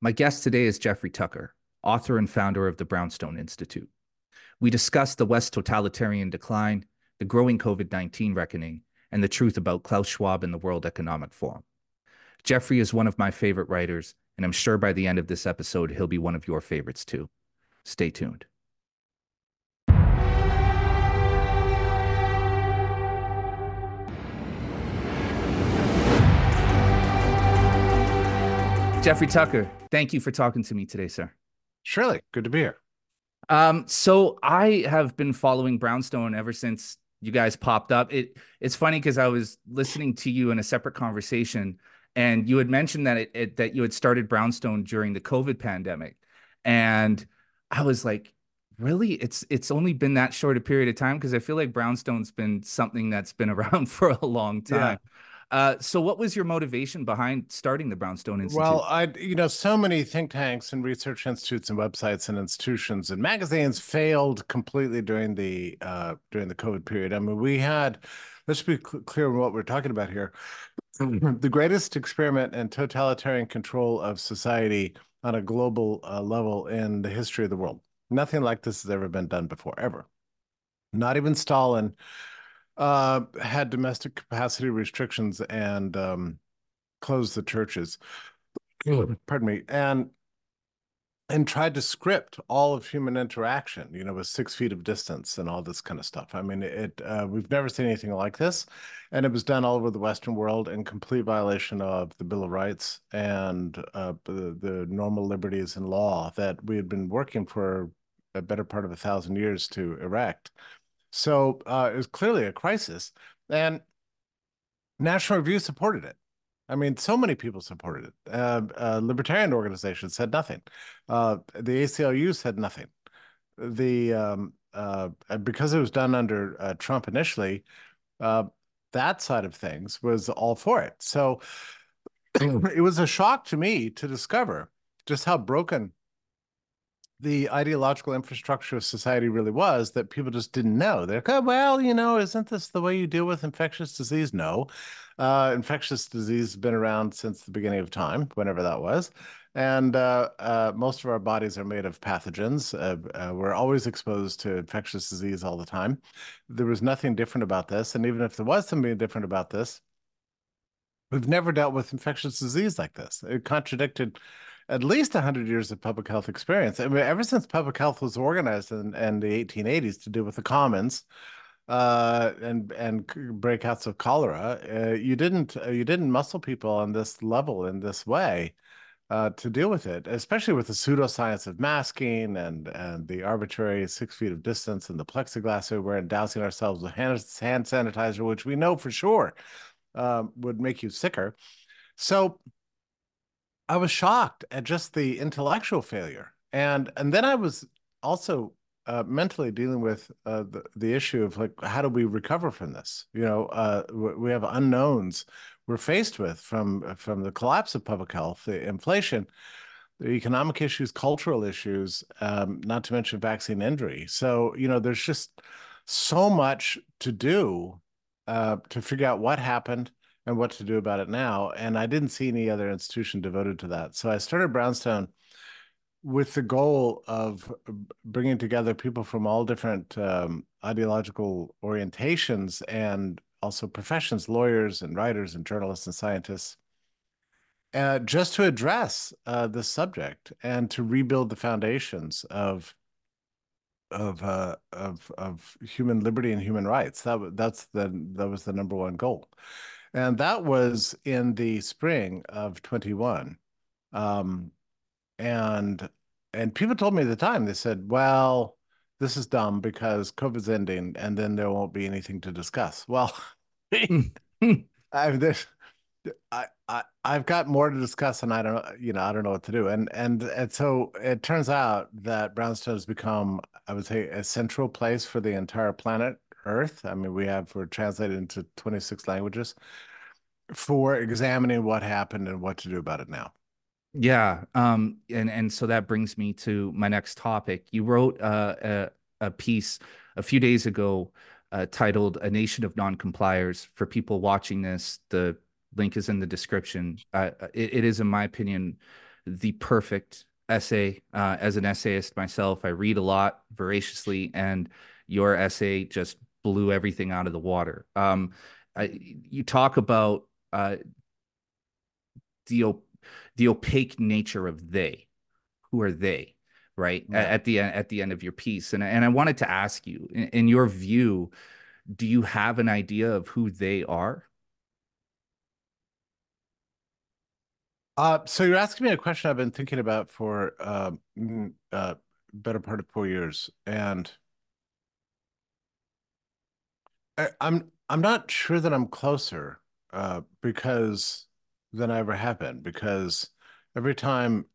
My guest today is Jeffrey Tucker, author and founder of the Brownstone Institute. We discuss the West totalitarian decline, the growing COVID 19 reckoning, and the truth about Klaus Schwab and the World Economic Forum. Jeffrey is one of my favorite writers, and I'm sure by the end of this episode, he'll be one of your favorites too. Stay tuned. Jeffrey Tucker, thank you for talking to me today, sir. Surely, good to be here. Um, so I have been following Brownstone ever since you guys popped up. It it's funny because I was listening to you in a separate conversation, and you had mentioned that it, it that you had started Brownstone during the COVID pandemic, and I was like, really it's it's only been that short a period of time because i feel like brownstone's been something that's been around for a long time uh, so, what was your motivation behind starting the Brownstone Institute? Well, I, you know, so many think tanks and research institutes and websites and institutions and magazines failed completely during the uh, during the COVID period. I mean, we had. Let's be cl- clear what we're talking about here. the greatest experiment in totalitarian control of society on a global uh, level in the history of the world. Nothing like this has ever been done before, ever. Not even Stalin uh, had domestic capacity restrictions and um, closed the churches. Pardon me, and and tried to script all of human interaction. You know, with six feet of distance and all this kind of stuff. I mean, it uh, we've never seen anything like this, and it was done all over the Western world in complete violation of the Bill of Rights and uh, the, the normal liberties and law that we had been working for a better part of a thousand years to erect. So uh, it was clearly a crisis. And National Review supported it. I mean, so many people supported it. Uh, uh, libertarian organizations said nothing. Uh, the ACLU said nothing. The um, uh, because it was done under uh, Trump initially, uh, that side of things was all for it. So it was a shock to me to discover just how broken the ideological infrastructure of society really was that people just didn't know. They're like, oh, well, you know, isn't this the way you deal with infectious disease? No. Uh, infectious disease has been around since the beginning of time, whenever that was. And uh, uh, most of our bodies are made of pathogens. Uh, uh, we're always exposed to infectious disease all the time. There was nothing different about this. And even if there was something different about this, we've never dealt with infectious disease like this. It contradicted at least 100 years of public health experience. I mean, ever since public health was organized in, in the 1880s to do with the commons uh, and and breakouts of cholera, uh, you didn't uh, you didn't muscle people on this level in this way uh, to deal with it, especially with the pseudoscience of masking and and the arbitrary six feet of distance and the plexiglass we wear and dousing ourselves with hand, hand sanitizer, which we know for sure um, would make you sicker. So I was shocked at just the intellectual failure, and and then I was also uh, mentally dealing with uh, the the issue of like how do we recover from this? You know, uh, we have unknowns we're faced with from from the collapse of public health, the inflation, the economic issues, cultural issues, um, not to mention vaccine injury. So you know, there's just so much to do uh, to figure out what happened and what to do about it now. And I didn't see any other institution devoted to that. So I started Brownstone with the goal of bringing together people from all different um, ideological orientations and also professions, lawyers and writers and journalists and scientists, uh, just to address uh, this subject and to rebuild the foundations of of uh, of of human liberty and human rights. That that's the that was the number one goal. And that was in the spring of 21. Um, and and people told me at the time, they said, well, this is dumb because COVID's ending and then there won't be anything to discuss. Well, I've this I, I I've got more to discuss and I don't know, you know, I don't know what to do. And and and so it turns out that Brownstone has become, I would say, a central place for the entire planet Earth. I mean, we have we're translated into 26 languages for examining what happened and what to do about it now. Yeah, um, and and so that brings me to my next topic. You wrote uh, a a piece a few days ago uh, titled "A Nation of Non-Compliers." For people watching this, the link is in the description. Uh, it, it is, in my opinion, the perfect essay. Uh, as an essayist myself, I read a lot voraciously, and your essay just blew everything out of the water. Um, I, you talk about uh, the the opaque nature of they. Who are they? Right yeah. at, at the end at the end of your piece, and and I wanted to ask you, in, in your view, do you have an idea of who they are? Uh, so you're asking me a question I've been thinking about for uh, uh, better part of four years, and I, I'm I'm not sure that I'm closer uh, because than I ever have been because every time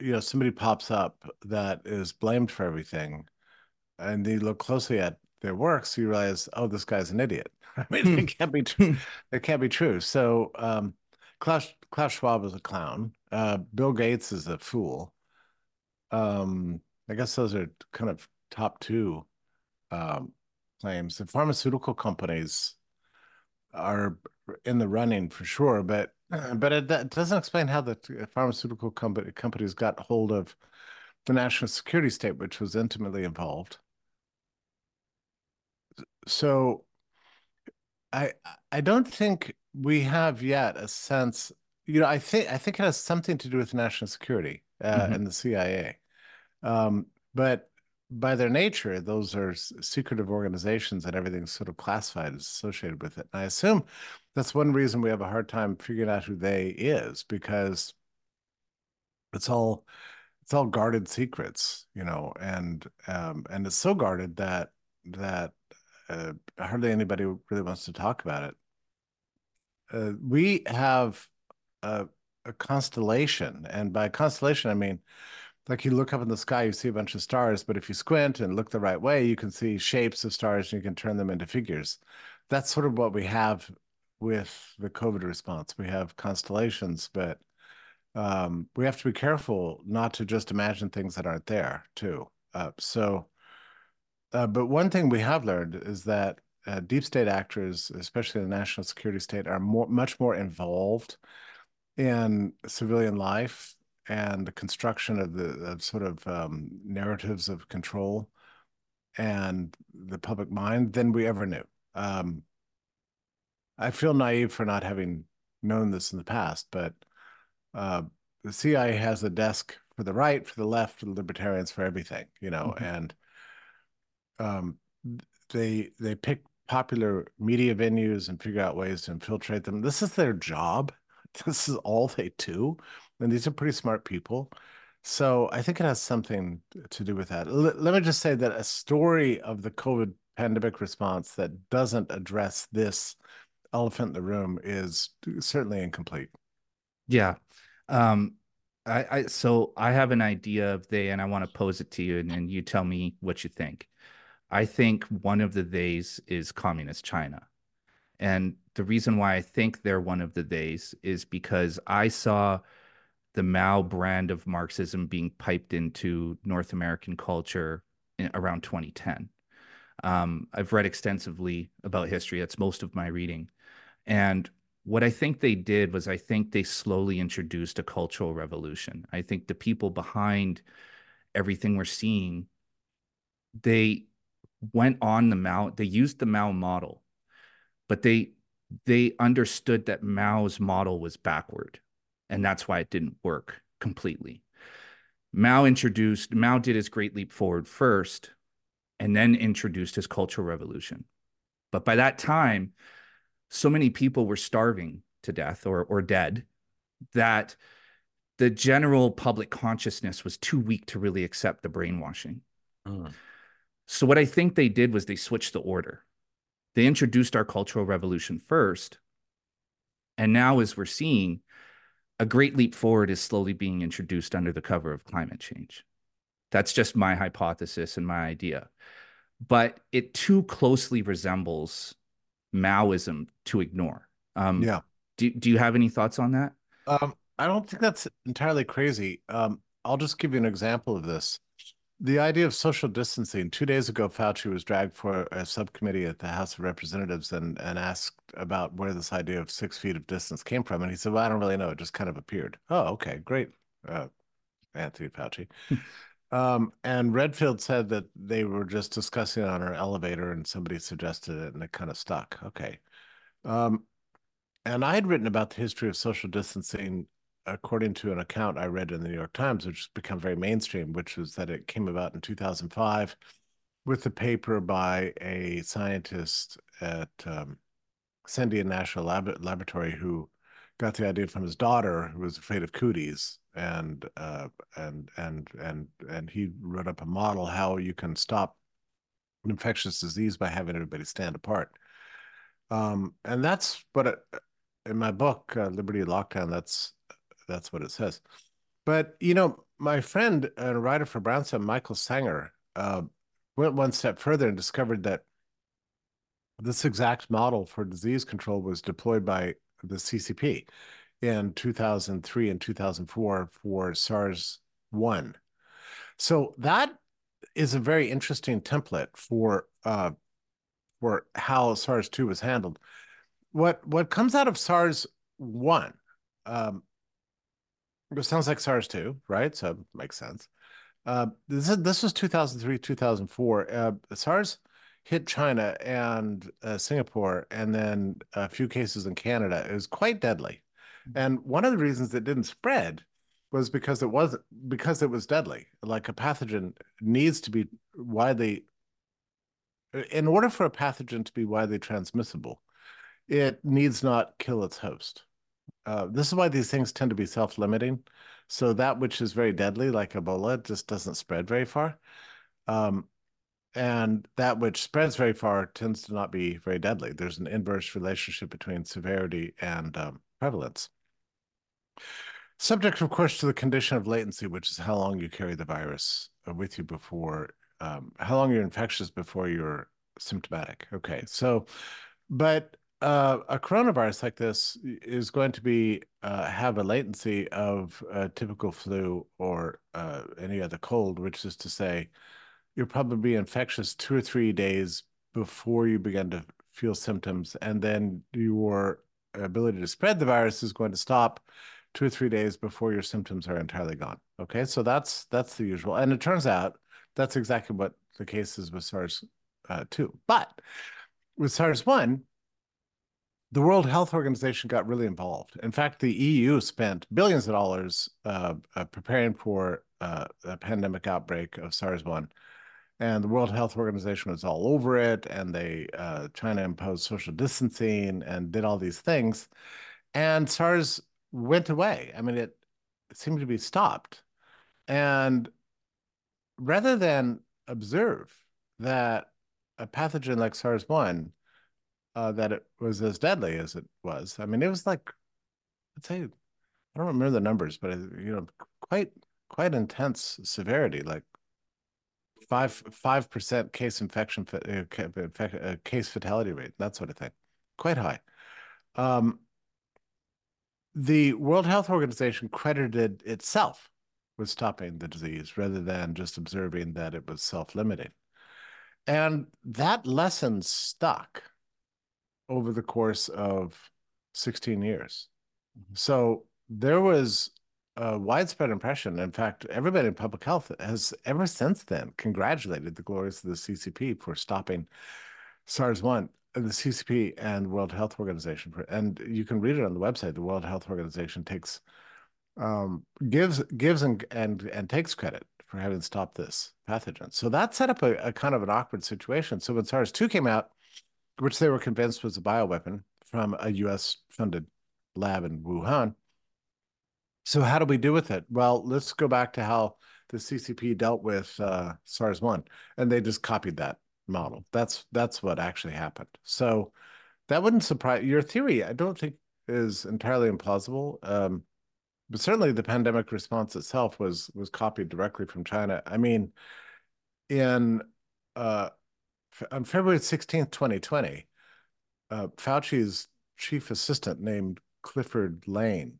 you know somebody pops up that is blamed for everything, and you look closely at their works, you realize, oh, this guy's an idiot. I mean, it can't be true. it can't be true. So um, Klaus Klaus Schwab is a clown. Uh, Bill Gates is a fool. Um, I guess those are kind of top two um, claims. The pharmaceutical companies are in the running for sure, but but it, that doesn't explain how the pharmaceutical company companies got hold of the national security state, which was intimately involved. So, I I don't think we have yet a sense. You know, I think I think it has something to do with national security uh, mm-hmm. and the CIA, um, but by their nature, those are secretive organizations and everything's sort of classified is associated with it. And I assume that's one reason we have a hard time figuring out who they is because it's all it's all guarded secrets, you know, and um, and it's so guarded that that uh, hardly anybody really wants to talk about it. Uh, we have a, a constellation, and by constellation I mean like you look up in the sky, you see a bunch of stars, but if you squint and look the right way, you can see shapes of stars and you can turn them into figures. That's sort of what we have with the COVID response. We have constellations, but um, we have to be careful not to just imagine things that aren't there, too. Uh, so, uh, but one thing we have learned is that uh, deep state actors, especially the national security state, are more, much more involved in civilian life and the construction of the of sort of um, narratives of control and the public mind than we ever knew. Um, I feel naive for not having known this in the past, but uh, the CIA has a desk for the right, for the left, for the libertarians, for everything, you know, mm-hmm. and um, they they pick popular media venues and figure out ways to infiltrate them. This is their job. This is all they do and these are pretty smart people. So I think it has something to do with that. L- let me just say that a story of the COVID pandemic response that doesn't address this elephant in the room is certainly incomplete. Yeah. Um, I, I so I have an idea of they, and I want to pose it to you, and, and you tell me what you think. I think one of the theys is communist China. And the reason why I think they're one of the theys is because I saw the Mao brand of Marxism being piped into North American culture in, around 2010. Um, I've read extensively about history. That's most of my reading. And what I think they did was I think they slowly introduced a cultural revolution. I think the people behind everything we're seeing, they went on the Mao, they used the Mao model, but they they understood that Mao's model was backward and that's why it didn't work completely. Mao introduced, Mao did his Great Leap Forward first, and then introduced his Cultural Revolution. But by that time, so many people were starving to death or, or dead that the general public consciousness was too weak to really accept the brainwashing. Mm. So, what I think they did was they switched the order. They introduced our Cultural Revolution first. And now, as we're seeing, a great leap forward is slowly being introduced under the cover of climate change. That's just my hypothesis and my idea. But it too closely resembles Maoism to ignore. Um, yeah. Do, do you have any thoughts on that? Um, I don't think that's entirely crazy. Um, I'll just give you an example of this the idea of social distancing. Two days ago, Fauci was dragged for a subcommittee at the House of Representatives and, and asked about where this idea of six feet of distance came from. And he said, Well, I don't really know. It just kind of appeared. Oh, okay, great. Uh, Anthony Fauci. um, and Redfield said that they were just discussing it on our elevator and somebody suggested it and it kind of stuck. Okay. Um, and I had written about the history of social distancing according to an account I read in the New York Times, which has become very mainstream, which was that it came about in 2005 with a paper by a scientist at um, Sandia National Lab- Laboratory who got the idea from his daughter, who was afraid of cooties, and uh, and and and and he wrote up a model how you can stop an infectious disease by having everybody stand apart. Um, and that's what it, in my book, uh, Liberty Lockdown. That's that's what it says. But you know, my friend and a writer for Brownstone, Michael Senger, uh, went one step further and discovered that this exact model for disease control was deployed by the CCP in 2003 and 2004 for SARS 1. So that is a very interesting template for uh, for how SARS 2 was handled. What what comes out of SARS 1 um, it sounds like SARS too, right? So makes sense. Uh, this is this was 2003, 2004. Uh, SARS hit China and uh, Singapore, and then a few cases in Canada. It was quite deadly, mm-hmm. and one of the reasons it didn't spread was because it was because it was deadly. Like a pathogen needs to be widely. In order for a pathogen to be widely transmissible, it needs not kill its host. Uh, this is why these things tend to be self-limiting. So that which is very deadly, like Ebola, just doesn't spread very far. Um, and that which spreads very far tends to not be very deadly. There's an inverse relationship between severity and um, prevalence. Subject, of course, to the condition of latency, which is how long you carry the virus uh, with you before, um, how long you're infectious before you're symptomatic. Okay, so, but uh, a coronavirus like this is going to be uh, have a latency of a typical flu or uh, any other cold, which is to say, you'll probably be infectious two or three days before you begin to feel symptoms, and then your ability to spread the virus is going to stop two or three days before your symptoms are entirely gone. Okay, so that's that's the usual, and it turns out that's exactly what the case is with SARS uh, two. But with SARS one, the World Health Organization got really involved. In fact, the EU spent billions of dollars uh, uh, preparing for uh, a pandemic outbreak of SARS one and the World Health Organization was all over it, and they uh, China imposed social distancing and did all these things, and SARS went away. I mean, it, seemed to be stopped, and rather than observe that a pathogen like SARS one, uh, that it was as deadly as it was. I mean, it was like, I'd say, I don't remember the numbers, but you know, quite quite intense severity, like five five percent case infection uh, uh, case fatality rate, that sort of thing, quite high. Um, the World Health Organization credited itself with stopping the disease rather than just observing that it was self-limiting, and that lesson stuck over the course of 16 years. Mm-hmm. So there was a widespread impression. In fact, everybody in public health has ever since then congratulated the glories of the CCP for stopping SARS 1, uh, the CCP and World Health Organization. And you can read it on the website. The World Health Organization takes um, gives gives and, and and takes credit for having stopped this pathogen. So that set up a, a kind of an awkward situation. So when SARS 2 came out, which they were convinced was a bioweapon from a US funded lab in Wuhan, so how do we do with it? Well, let's go back to how the CCP dealt with uh, SARS one, and they just copied that model. That's that's what actually happened. So that wouldn't surprise your theory. I don't think is entirely implausible. Um, but certainly the pandemic response itself was was copied directly from China. I mean, in uh, on February 16th, 2020, uh, Fauci's chief assistant named Clifford Lane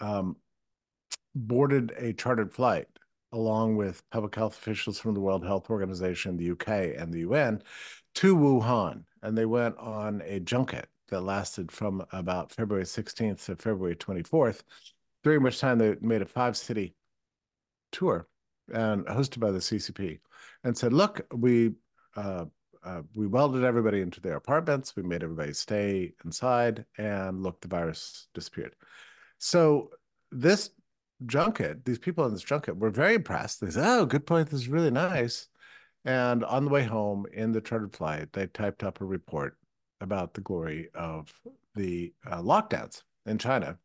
um, boarded a chartered flight along with public health officials from the World Health Organization, the UK, and the UN to Wuhan. And they went on a junket that lasted from about February 16th to February 24th, during which time they made a five city tour and hosted by the CCP, and said, "Look, we uh, uh, we welded everybody into their apartments. We made everybody stay inside, and look, the virus disappeared." So this junket, these people in this junket were very impressed. They said, "Oh, good point. This is really nice." And on the way home in the chartered flight, they typed up a report about the glory of the uh, lockdowns in China,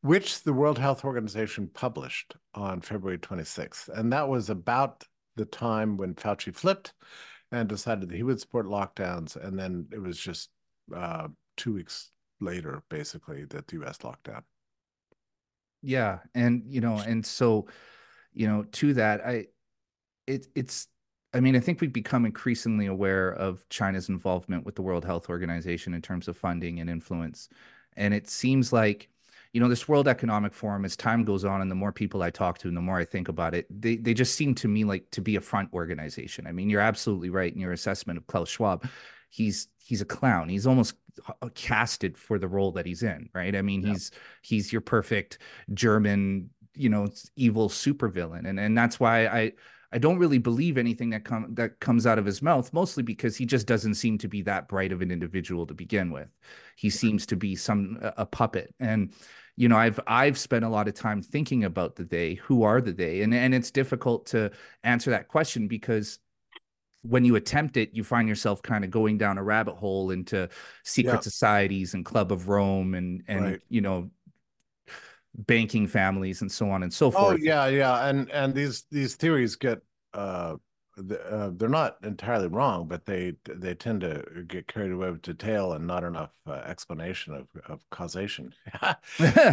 which the World Health Organization published on February 26th. And that was about the time when Fauci flipped and decided that he would support lockdowns. And then it was just uh, two weeks later, basically, that the US locked down. Yeah. And, you know, and so, you know, to that, I, it, it's I mean, I think we've become increasingly aware of China's involvement with the World Health Organization in terms of funding and influence. And it seems like, you know, this World Economic Forum, as time goes on and the more people I talk to and the more I think about it, they, they just seem to me like to be a front organization. I mean, you're absolutely right in your assessment of Klaus Schwab. He's he's a clown. He's almost uh, casted for the role that he's in, right? I mean, yeah. he's he's your perfect German, you know, evil supervillain. And and that's why I I don't really believe anything that come that comes out of his mouth, mostly because he just doesn't seem to be that bright of an individual to begin with. He seems to be some a puppet. And you know, I've I've spent a lot of time thinking about the they. Who are the they? And and it's difficult to answer that question because when you attempt it, you find yourself kind of going down a rabbit hole into secret yeah. societies and Club of Rome and and right. you know banking families and so on and so oh, forth. Oh yeah, yeah, and and these these theories get uh, uh, they're not entirely wrong, but they they tend to get carried away with detail and not enough uh, explanation of, of causation.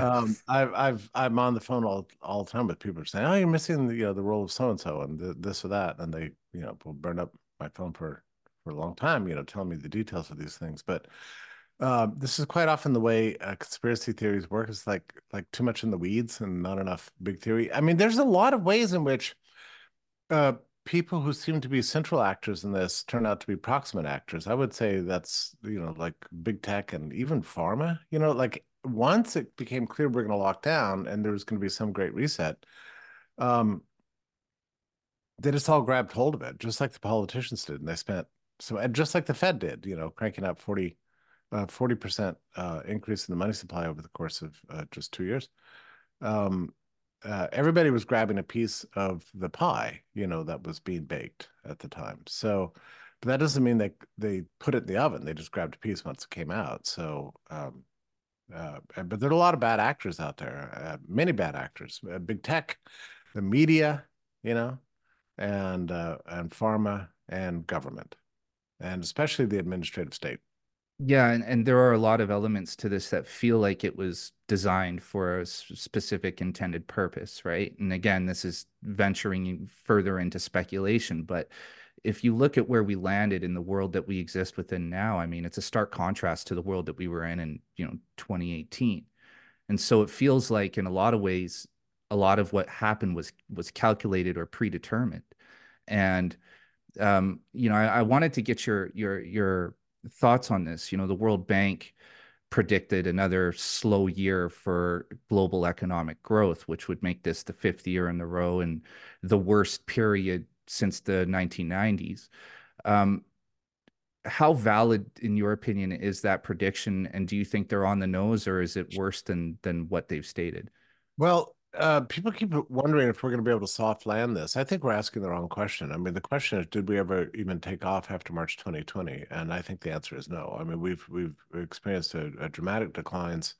um, I've I've I'm on the phone all all the time with people saying, "Oh, you're missing the you know the role of so and so and this or that," and they you know will burn up my phone for for a long time, you know, telling me the details of these things, but uh, this is quite often the way uh, conspiracy theories work. It's like like too much in the weeds and not enough big theory. I mean, there's a lot of ways in which uh, people who seem to be central actors in this turn out to be proximate actors. I would say that's you know like big tech and even pharma. You know, like once it became clear we're going to lock down and there was going to be some great reset, um, they just all grabbed hold of it, just like the politicians did, and they spent so and just like the Fed did. You know, cranking up forty uh, 40% uh, increase in the money supply over the course of uh, just two years. Um, uh, everybody was grabbing a piece of the pie, you know, that was being baked at the time. So, but that doesn't mean that they put it in the oven. They just grabbed a piece once it came out. So, um, uh, but there are a lot of bad actors out there, uh, many bad actors, big tech, the media, you know, and and pharma and government, and especially the administrative state. Yeah, and, and there are a lot of elements to this that feel like it was designed for a specific intended purpose, right? And again, this is venturing further into speculation, but if you look at where we landed in the world that we exist within now, I mean, it's a stark contrast to the world that we were in in, you know, 2018. And so it feels like in a lot of ways a lot of what happened was was calculated or predetermined. And um, you know, I, I wanted to get your your your thoughts on this? You know, the World Bank predicted another slow year for global economic growth, which would make this the fifth year in a row and the worst period since the 1990s. Um, how valid, in your opinion, is that prediction? And do you think they're on the nose, or is it worse than than what they've stated? Well, uh, people keep wondering if we're going to be able to soft land this. I think we're asking the wrong question. I mean, the question is, did we ever even take off after March 2020? And I think the answer is no. I mean, we've we've experienced a, a dramatic declines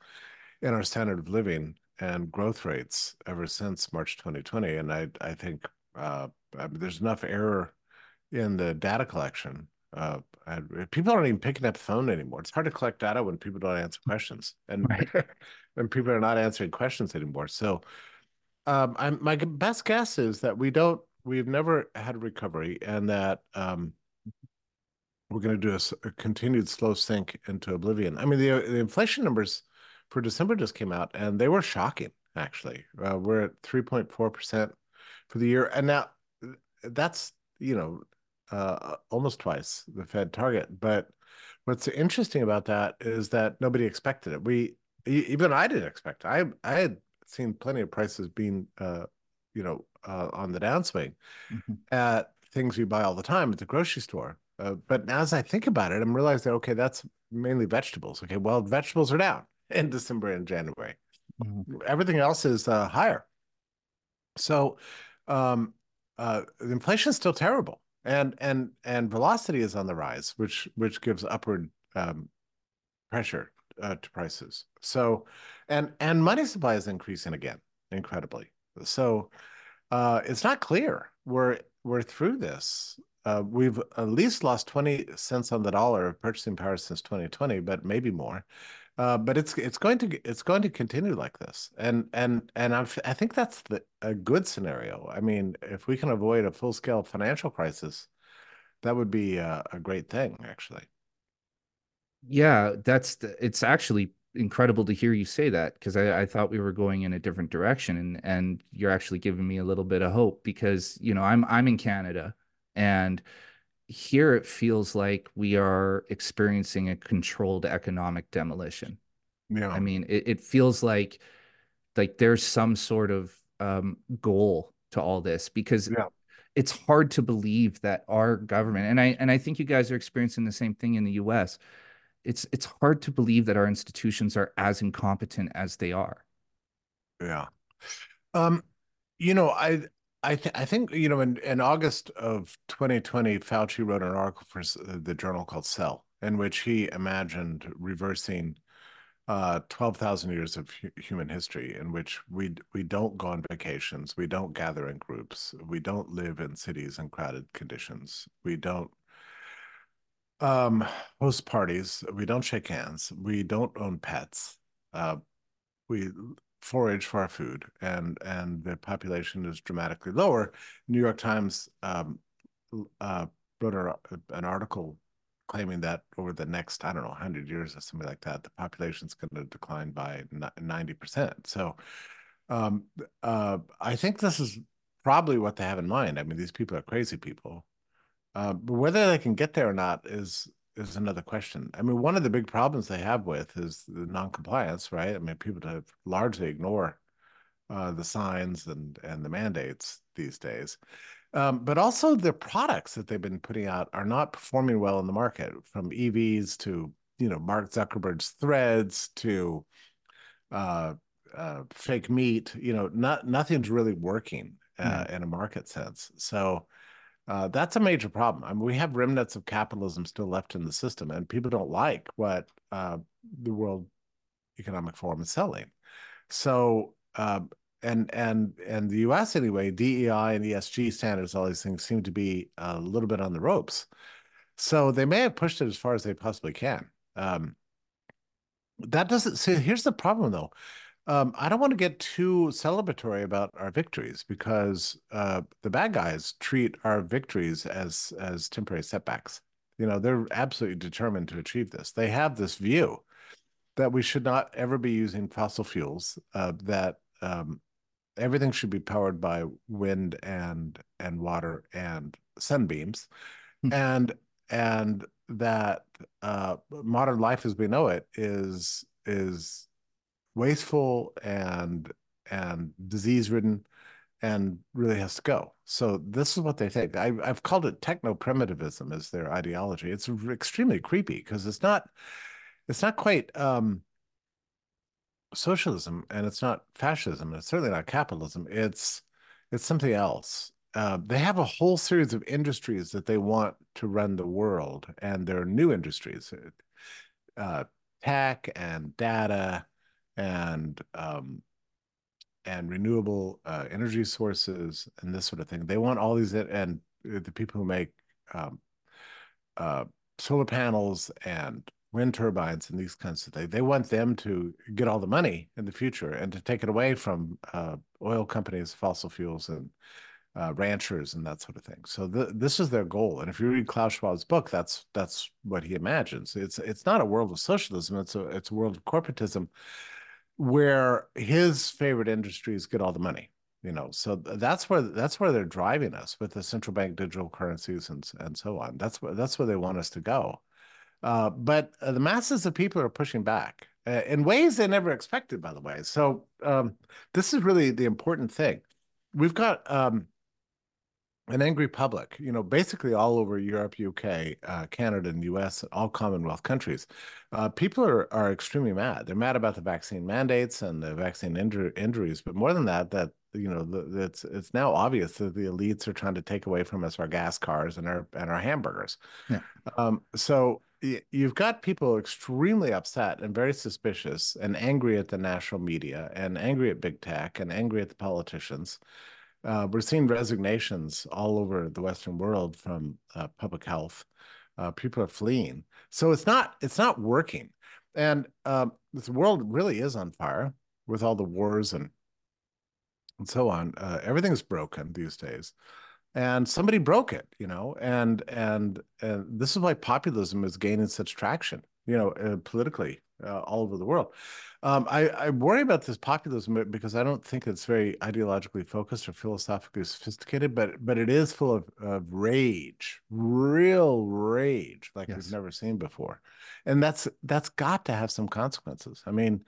in our standard of living and growth rates ever since March 2020. And I I think uh, I mean, there's enough error in the data collection. Uh, people aren't even picking up the phone anymore. It's hard to collect data when people don't answer questions, and right. and people are not answering questions anymore. So, um, I'm my best guess is that we don't, we've never had recovery, and that um, we're going to do a, a, continued slow sink into oblivion. I mean, the the inflation numbers for December just came out, and they were shocking. Actually, uh, we're at three point four percent for the year, and now that's you know uh, almost twice the Fed target. But what's interesting about that is that nobody expected it. We even I didn't expect. I I had seen plenty of prices being uh, you know, uh, on the downswing mm-hmm. at things you buy all the time at the grocery store. Uh, but now as I think about it, I'm realizing, okay, that's mainly vegetables. Okay, well, vegetables are down in December and January. Mm-hmm. Everything else is uh, higher. So, um, uh, inflation is still terrible, and and and velocity is on the rise, which which gives upward um, pressure uh, to prices. So, and and money supply is increasing again incredibly. So, uh, it's not clear we're we're through this. Uh, we've at least lost 20 cents on the dollar of purchasing power since 2020, but maybe more. Uh, but it's it's going to it's going to continue like this, and and and i I think that's the a good scenario. I mean, if we can avoid a full scale financial crisis, that would be a, a great thing, actually. Yeah, that's the, it's actually incredible to hear you say that because I, I thought we were going in a different direction, and and you're actually giving me a little bit of hope because you know I'm I'm in Canada and here it feels like we are experiencing a controlled economic demolition. Yeah. I mean, it, it feels like like there's some sort of um, goal to all this because yeah. it's hard to believe that our government and I and I think you guys are experiencing the same thing in the US. It's it's hard to believe that our institutions are as incompetent as they are. Yeah. Um, you know, I I, th- I think you know in, in August of 2020, Fauci wrote an article for the journal called Cell, in which he imagined reversing uh, 12,000 years of hu- human history, in which we we don't go on vacations, we don't gather in groups, we don't live in cities in crowded conditions, we don't um, host parties, we don't shake hands, we don't own pets, uh, we forage for our food, and and the population is dramatically lower. New York Times um, uh, wrote an article claiming that over the next I don't know 100 years or something like that, the population is going to decline by 90 percent. So um, uh, I think this is probably what they have in mind. I mean, these people are crazy people. Uh, but whether they can get there or not is is another question. I mean, one of the big problems they have with is the non-compliance, right? I mean, people to largely ignore uh, the signs and and the mandates these days. Um, but also the products that they've been putting out are not performing well in the market, from EVs to you know Mark Zuckerberg's Threads to uh, uh, fake meat. You know, not nothing's really working uh, mm. in a market sense. So uh, that's a major problem. I mean, we have remnants of capitalism still left in the system, and people don't like what uh, the World Economic Forum is selling. So, uh, and and and the U.S. anyway, DEI and ESG standards, all these things seem to be a little bit on the ropes. So they may have pushed it as far as they possibly can. Um, that doesn't. See, here's the problem, though. Um, I don't want to get too celebratory about our victories because uh, the bad guys treat our victories as as temporary setbacks. You know, they're absolutely determined to achieve this. They have this view that we should not ever be using fossil fuels. Uh, that um, everything should be powered by wind and and water and sunbeams, hmm. and and that uh, modern life as we know it is is wasteful and and disease ridden and really has to go. So this is what they think. I, have called it techno primitivism as their ideology. It's extremely creepy because it's not it's not quite um, socialism and it's not fascism and it's certainly not capitalism. It's it's something else. Uh, they have a whole series of industries that they want to run the world, and they're new industries, uh, tech and data and um, and renewable uh, energy sources and this sort of thing. They want all these and the people who make um, uh, solar panels and wind turbines and these kinds of things. They want them to get all the money in the future and to take it away from uh, oil companies, fossil fuels, and uh, ranchers and that sort of thing. So th- this is their goal. And if you read Klaus Schwab's book, that's that's what he imagines. It's it's not a world of socialism. It's a it's a world of corporatism where his favorite industries get all the money you know? So that's where that's where they're driving us with the central bank digital currencies and and so on. That's where that's where they want us to go. Uh, but uh, the masses of people are pushing back uh, in ways they never expected by the way. So um, this is really the important thing. We've got um, an angry public, you know, basically all over Europe, UK, uh, Canada, and the US, all Commonwealth countries. Uh, people are, are extremely mad. They're mad about the vaccine mandates and the vaccine injuries, but more than that, that you know, the, it's it's now obvious that the elites are trying to take away from us our gas cars and our and our hamburgers. Yeah. Um, so you've got people extremely upset and very suspicious and angry at the national media and angry at big tech and angry at the politicians uh, we're seeing resignations all over the Western world from uh, public health. Uh, people are fleeing, so it's not it's not working, and um, the world really is on fire with all the wars and and so on. Uh, everything's broken these days, and somebody broke it, you know. And and and this is why populism is gaining such traction, you know, uh, politically uh, all over the world. Um, I, I worry about this populism because I don't think it's very ideologically focused or philosophically sophisticated, but but it is full of, of rage, real rage, like yes. we've never seen before, and that's that's got to have some consequences. I mean,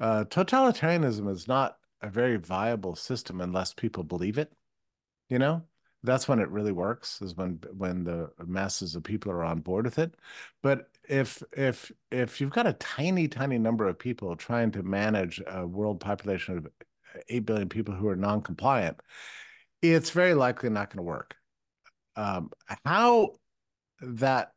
uh, totalitarianism is not a very viable system unless people believe it. You know, that's when it really works is when when the masses of people are on board with it. But if if if you've got a tiny tiny number of people trying to manage a world population of 8 billion people who are non-compliant it's very likely not going to work. Um, how that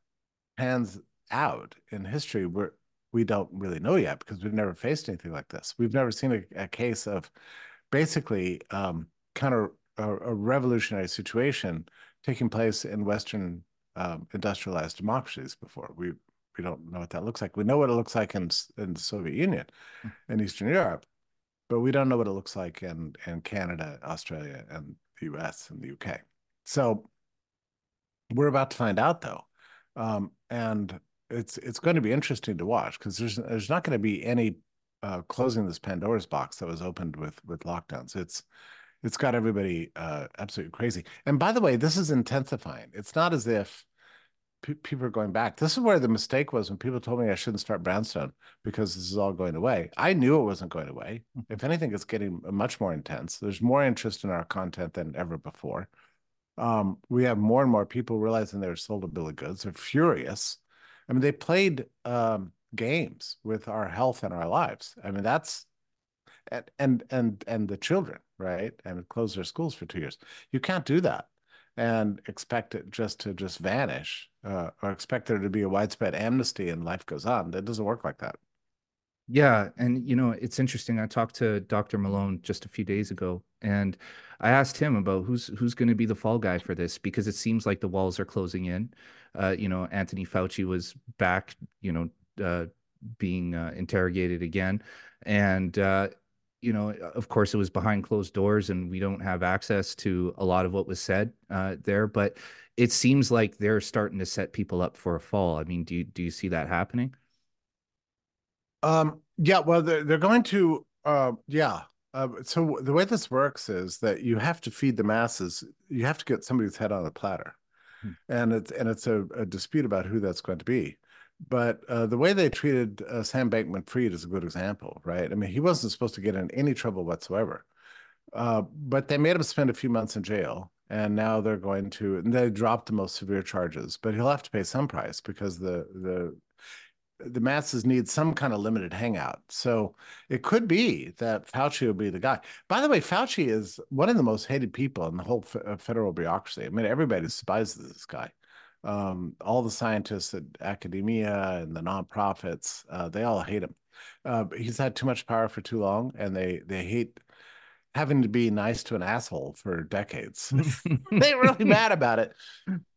pans out in history we're we don't really know yet because we've never faced anything like this. We've never seen a, a case of basically um, of a, a revolutionary situation taking place in Western um, industrialized democracies before. We we don't know what that looks like. We know what it looks like in in the Soviet Union, mm. in Eastern Europe, but we don't know what it looks like in in Canada, Australia, and the U.S. and the U.K. So we're about to find out, though, um, and it's it's going to be interesting to watch because there's there's not going to be any uh, closing this Pandora's box that was opened with with lockdowns. It's it's got everybody uh, absolutely crazy. And by the way, this is intensifying. It's not as if people are going back. This is where the mistake was when people told me I shouldn't start Brownstone because this is all going away. I knew it wasn't going away. Mm-hmm. If anything, it's getting much more intense. There's more interest in our content than ever before. Um, we have more and more people realizing they're sold a bill of goods. They're furious. I mean, they played um, games with our health and our lives. I mean, that's and and and and the children right? And close their schools for two years. You can't do that and expect it just to just vanish uh, or expect there to be a widespread amnesty and life goes on. That doesn't work like that. Yeah and you know it's interesting. I talked to dr malone just a few days ago and i asked him about who's who's going to be the fall guy for this because it seems like the walls are closing in. Uh, you know anthony fauci was back you know uh, being uh, interrogated again and uh, you know, of course, it was behind closed doors, and we don't have access to a lot of what was said uh, there. But it seems like they're starting to set people up for a fall. I mean, do you do you see that happening? Um. Yeah. Well, they're they're going to. Uh. Yeah. Uh, so the way this works is that you have to feed the masses. You have to get somebody's head on a platter, hmm. and it's and it's a, a dispute about who that's going to be. But uh, the way they treated uh, Sam Bankman-Fried is a good example, right? I mean, he wasn't supposed to get in any trouble whatsoever, uh, but they made him spend a few months in jail, and now they're going to. And they dropped the most severe charges, but he'll have to pay some price because the the the masses need some kind of limited hangout. So it could be that Fauci will be the guy. By the way, Fauci is one of the most hated people in the whole f- federal bureaucracy. I mean, everybody despises this guy um, all the scientists at academia and the nonprofits, uh, they all hate him. Uh, he's had too much power for too long, and they they hate having to be nice to an asshole for decades. They're really mad about it.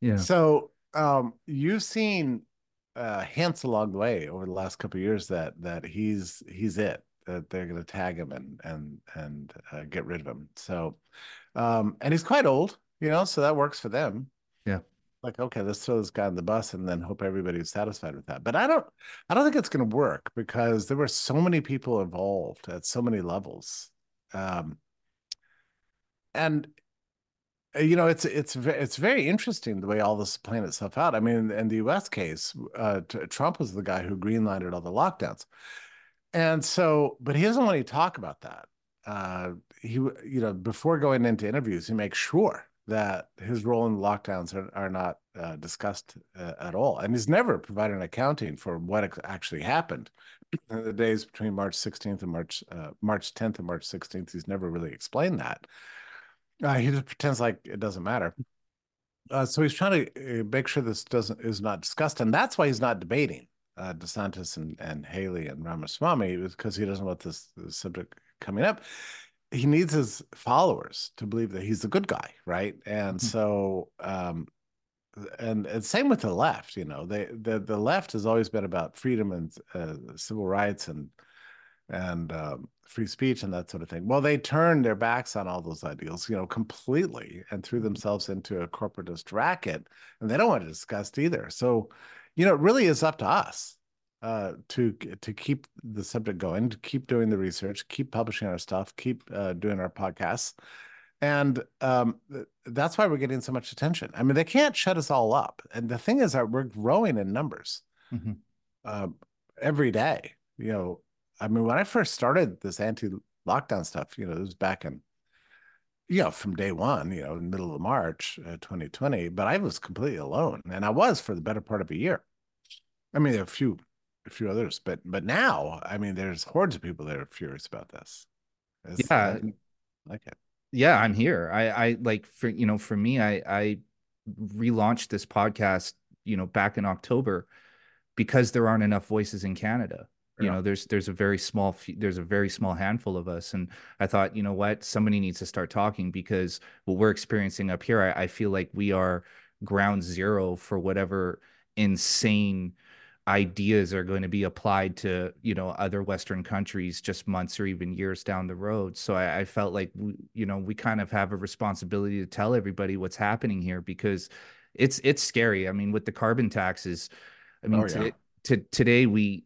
Yeah. So um, you've seen uh, hints along the way over the last couple of years that that he's he's it. That they're going to tag him and and and uh, get rid of him. So, um, and he's quite old, you know, so that works for them. Yeah like okay let's throw this guy on the bus and then hope everybody's satisfied with that. But i don't i don't think it's going to work because there were so many people involved at so many levels. Um and uh, you know it's it's it's very interesting the way all this is playing itself out. I mean in the us case uh, trump was the guy who greenlighted all the lockdowns. And so but he doesn't want to talk about that. Uh, he, you know, before going into interviews, he makes sure that his role in lockdowns are, are not uh, discussed uh, at all. And he's never provided an accounting for what actually happened in the days between March 16th and March uh, March 10th and March 16th. He's never really explained that. Uh, he just pretends like it doesn't matter. Uh, so he's trying to uh, make sure this doesn't is not discussed, and that's why he's not debating DeSantis and, and Haley and Ramaswamy because he doesn't want this, this subject coming up he needs his followers to believe that he's the good guy, right? And mm-hmm. so, um, and, and same with the left. You know, they the the left has always been about freedom and uh, civil rights and and um, free speech and that sort of thing. Well, they turned their backs on all those ideals, you know, completely, and threw mm-hmm. themselves into a corporatist racket, and they don't want to discuss either. So, you know, it really is up to us uh, to to keep the subject going, to keep doing the research, keep publishing our stuff, keep uh, doing our podcasts, and um, that's why we're getting so much attention. I mean, they can't shut us all up, and the thing is that we're growing in numbers mm-hmm. uh, every day. You know, I mean, when I first started this anti-lockdown stuff, you know, it was back in you know, from day one, you know, in the middle of March, uh, 2020, but I was completely alone. And I was for the better part of a year. I mean, a few a few others, but but now, I mean, there's hordes of people that are furious about this. It's, yeah, like it. Yeah, I'm here. I I like for you know for me, I I relaunched this podcast, you know, back in October because there aren't enough voices in Canada. You yeah. know, there's there's a very small there's a very small handful of us, and I thought, you know what, somebody needs to start talking because what we're experiencing up here, I, I feel like we are ground zero for whatever insane ideas are going to be applied to you know other western countries just months or even years down the road. So i, I felt like we, you know we kind of have a responsibility to tell everybody what's happening here because it's it's scary. I mean with the carbon taxes i mean oh, yeah. to, to, today we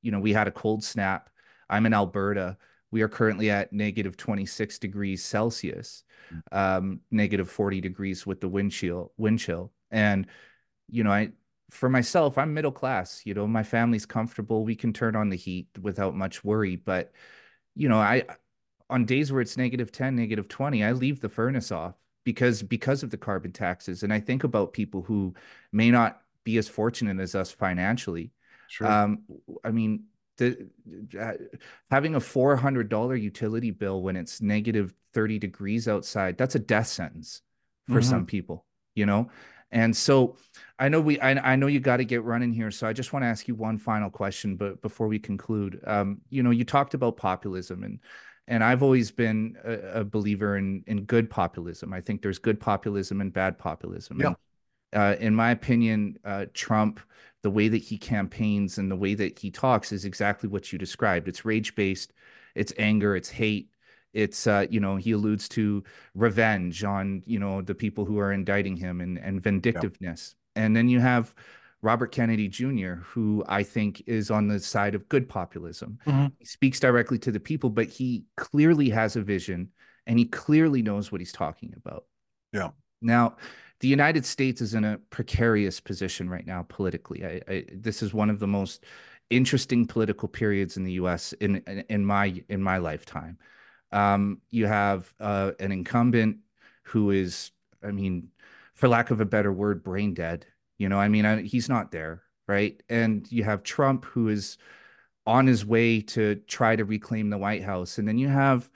you know we had a cold snap. I'm in alberta. We are currently at negative 26 degrees celsius mm. um, negative 40 degrees with the wind chill wind chill. And you know i for myself, I'm middle class. You know, my family's comfortable. We can turn on the heat without much worry. But, you know, I on days where it's negative 10, negative 20, I leave the furnace off because because of the carbon taxes. And I think about people who may not be as fortunate as us financially. Sure. Um, I mean, the, uh, having a four hundred dollar utility bill when it's negative thirty degrees outside, that's a death sentence for mm-hmm. some people. You know, and so I know we I, I know you got to get running here. So I just want to ask you one final question, but before we conclude, um, you know, you talked about populism and and I've always been a, a, believer in in good populism. I think there's good populism and bad populism. Yeah. And, uh, in my opinion, uh, Trump, the way that he campaigns and the way that he talks is exactly what you described. It's rage based, it's anger, it's hate, it's uh, you know he alludes to revenge on you know the people who are indicting him and and vindictiveness. Yeah. and then you have robert kennedy jr who i think is on the side of good populism. Mm-hmm. he speaks directly to the people but he clearly has a vision and he clearly knows what he's talking about. Yeah. Now the united states is in a precarious position right now politically. I, I, this is one of the most interesting political periods in the us in in, in my in my lifetime um, you have uh, an incumbent who is, I mean, for lack of a better word, brain dead. You know, I mean, I, he's not there, right? And you have Trump who is on his way to try to reclaim the White House, and then you have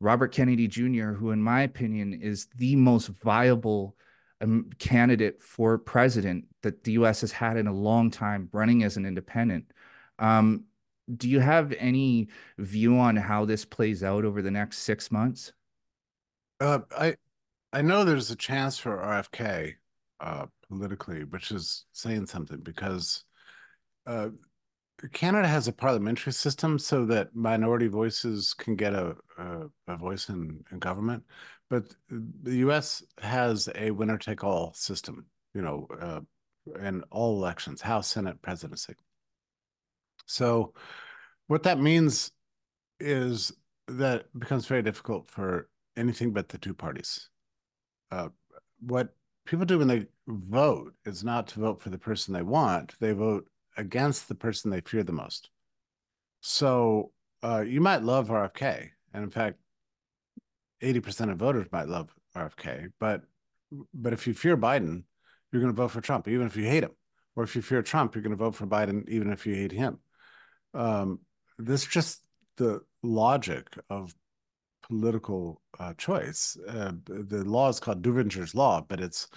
Robert Kennedy Jr., who, in my opinion, is the most viable um, candidate for president that the U.S. has had in a long time, running as an independent. Um, do you have any view on how this plays out over the next six months? Uh, I I know there's a chance for RFK uh, politically, which is saying something because uh, Canada has a parliamentary system so that minority voices can get a a, a voice in, in government, but the U.S. has a winner take all system. You know, uh, in all elections, House, Senate, presidency. So what that means is that becomes very difficult for anything but the two parties. Uh, what people do when they vote is not to vote for the person they want, they vote against the person they fear the most. So uh, you might love RFK. And in fact, 80% of voters might love RFK, but but if you fear Biden, you're going to vote for Trump, even if you hate him. Or if you fear Trump, you're going to vote for Biden, even if you hate him. Um, this is just the logic of political uh, choice. Uh, the law is called Duverger's law, but it's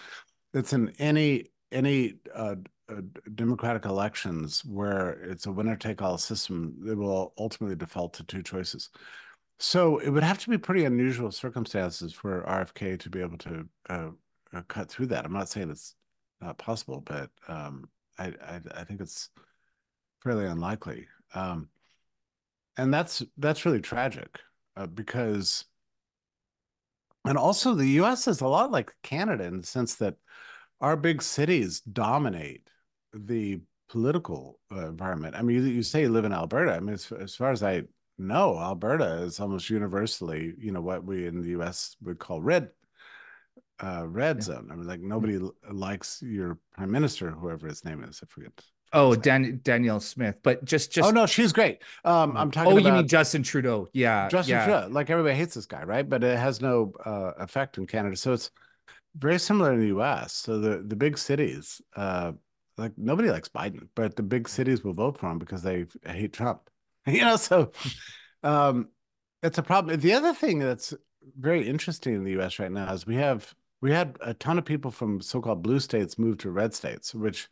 it's in any any uh, uh democratic elections where it's a winner take all system. It will ultimately default to two choices. So it would have to be pretty unusual circumstances for RFK to be able to uh, uh, cut through that. I'm not saying it's not possible, but um, I, I, I think it's fairly unlikely. Um, and that's that's really tragic uh, because, and also the U.S. is a lot like Canada in the sense that our big cities dominate the political uh, environment. I mean, you, you, say you live in Alberta. I mean, as, as far as I know, Alberta is almost universally, you know, what we in the U.S. would call red uh, red yeah. zone. I mean, like mm. nobody likes your prime minister, whoever his name is. I forget. Oh, Dan- Danielle Smith, but just just. Oh no, she's great. Um, I'm talking. Oh, you mean Justin Trudeau? Yeah, Justin yeah. Trudeau. Like everybody hates this guy, right? But it has no uh, effect in Canada, so it's very similar in the U.S. So the the big cities, uh, like nobody likes Biden, but the big cities will vote for him because they hate Trump. you know, so um, it's a problem. The other thing that's very interesting in the U.S. right now is we have we had a ton of people from so-called blue states move to red states, which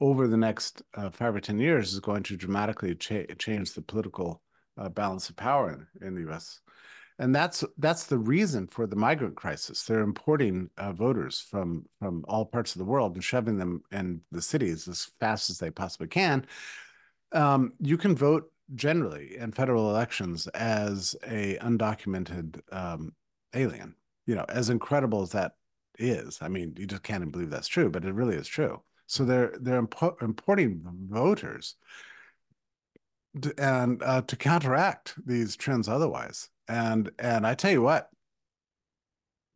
over the next uh, five or 10 years is going to dramatically cha change the political uh, balance of power in, in the U.S. And that's that's the reason for the migrant crisis. They're importing uh, voters from from all parts of the world and shoving them in the cities as fast as they possibly can. Um, you can vote generally in federal elections as a undocumented um, alien you know, as incredible as that is, I mean, you just can't believe that's true, but it really is true. So they're they're impo- importing voters to, and uh, to counteract these trends otherwise. And and I tell you what,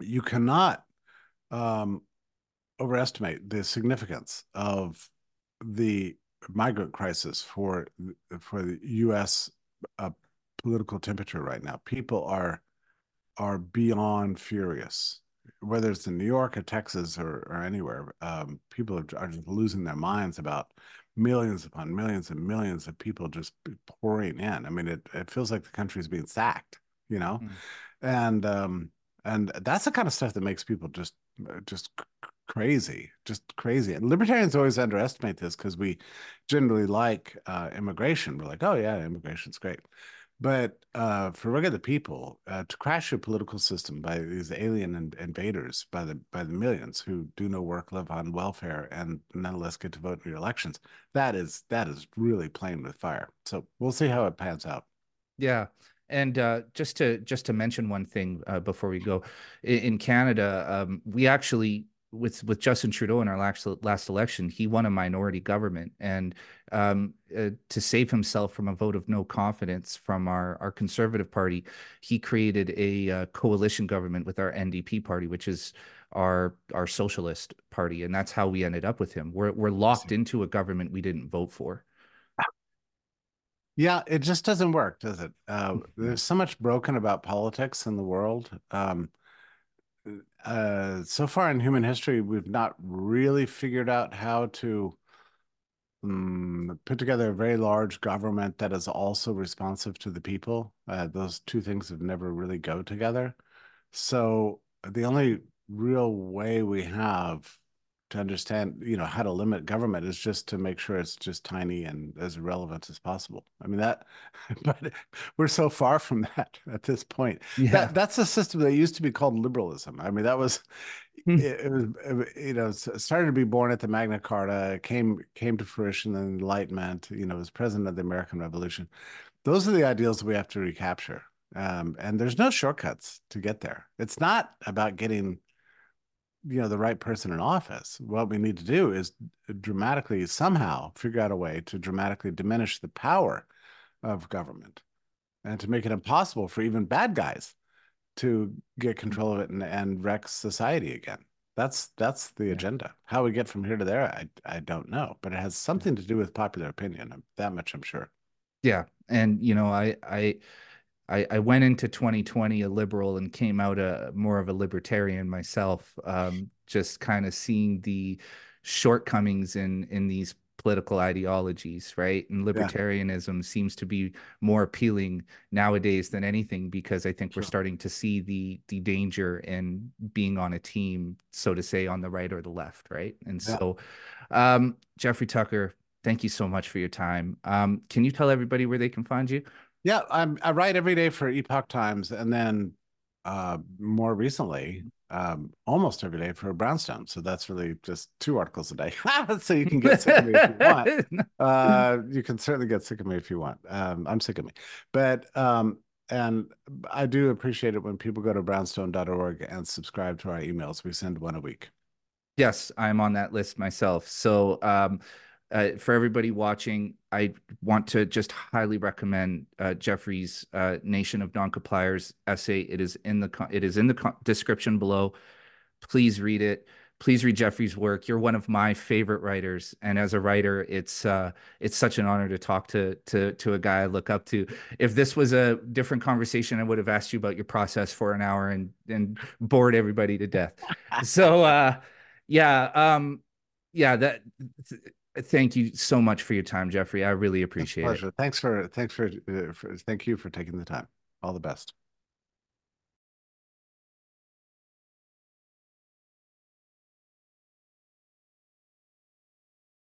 you cannot um, overestimate the significance of the migrant crisis for for the U.S. Uh, political temperature right now. People are are beyond furious. Whether it's in New York or Texas or, or anywhere, um, people are, are just losing their minds about millions upon millions and millions of people just pouring in. I mean, it, it feels like the country is being sacked, you know, mm. and um, and that's the kind of stuff that makes people just just crazy, just crazy. And libertarians always underestimate this because we generally like uh, immigration. We're like, oh yeah, immigration's great. But uh, for regular people, uh, to crash your political system by these alien in- invaders, by the by the millions who do no work, live on welfare, and nonetheless get to vote in your elections, that is that is really playing with fire. So we'll see how it pans out. Yeah, and uh, just to just to mention one thing uh, before we go, in, in Canada, um, we actually with with Justin Trudeau in our last last election, he won a minority government, and um, uh, to save himself from a vote of no confidence from our our Conservative Party, he created a uh, coalition government with our NDP party, which is our our socialist party, and that's how we ended up with him. We're we're locked into a government we didn't vote for. Yeah, it just doesn't work, does it? Uh, there's so much broken about politics in the world. Um, uh, so far in human history, we've not really figured out how to um, put together a very large government that is also responsive to the people. Uh, those two things have never really go together. So the only real way we have to understand, you know, how to limit government is just to make sure it's just tiny and as irrelevant as possible. I mean that, but we're so far from that at this point. Yeah. That, that's a system that used to be called liberalism. I mean that was, hmm. it, it, was, it, you know, started to be born at the Magna Carta, came came to fruition in the Enlightenment. You know, was president of the American Revolution. Those are the ideals that we have to recapture. Um, and there's no shortcuts to get there. It's not about getting you know the right person in office what we need to do is dramatically somehow figure out a way to dramatically diminish the power of government and to make it impossible for even bad guys to get mm. control of it and, and wreck society again. That's that's the yeah. agenda. How we get from here to there i i don't know but it has something to do with popular opinion that much i'm sure. Yeah and you know i i I, I went into 2020 a liberal and came out a more of a libertarian myself. Um, just kind of seeing the shortcomings in in these political ideologies, right? And libertarianism yeah. seems to be more appealing nowadays than anything because I think sure. we're starting to see the the danger in being on a team, so to say, on the right or the left, right? And yeah. so, um, Jeffrey Tucker, thank you so much for your time. Um, can you tell everybody where they can find you? Yeah, I'm I write every day for Epoch Times, and then uh, more recently, um, almost every day for Brownstone. So that's really just two articles a day. so you can get sick of me if you want. Uh, you can certainly get sick of me if you want. Um, I'm sick of me, but um, and I do appreciate it when people go to brownstone.org and subscribe to our emails. We send one a week. Yes, I'm on that list myself. So um, uh, for everybody watching, I want to just highly recommend uh, Jeffrey's uh, Nation of Non-Compliers essay. It is in the it is in the description below. Please read it. Please read Jeffrey's work. You're one of my favorite writers, and as a writer, it's uh, it's such an honor to talk to to to a guy I look up to. If this was a different conversation, I would have asked you about your process for an hour and and bored everybody to death. so uh, yeah, um, yeah, that Thank you so much for your time, Jeffrey. I really appreciate it. Pleasure. Thanks for thanks for, uh, for thank you for taking the time. All the best.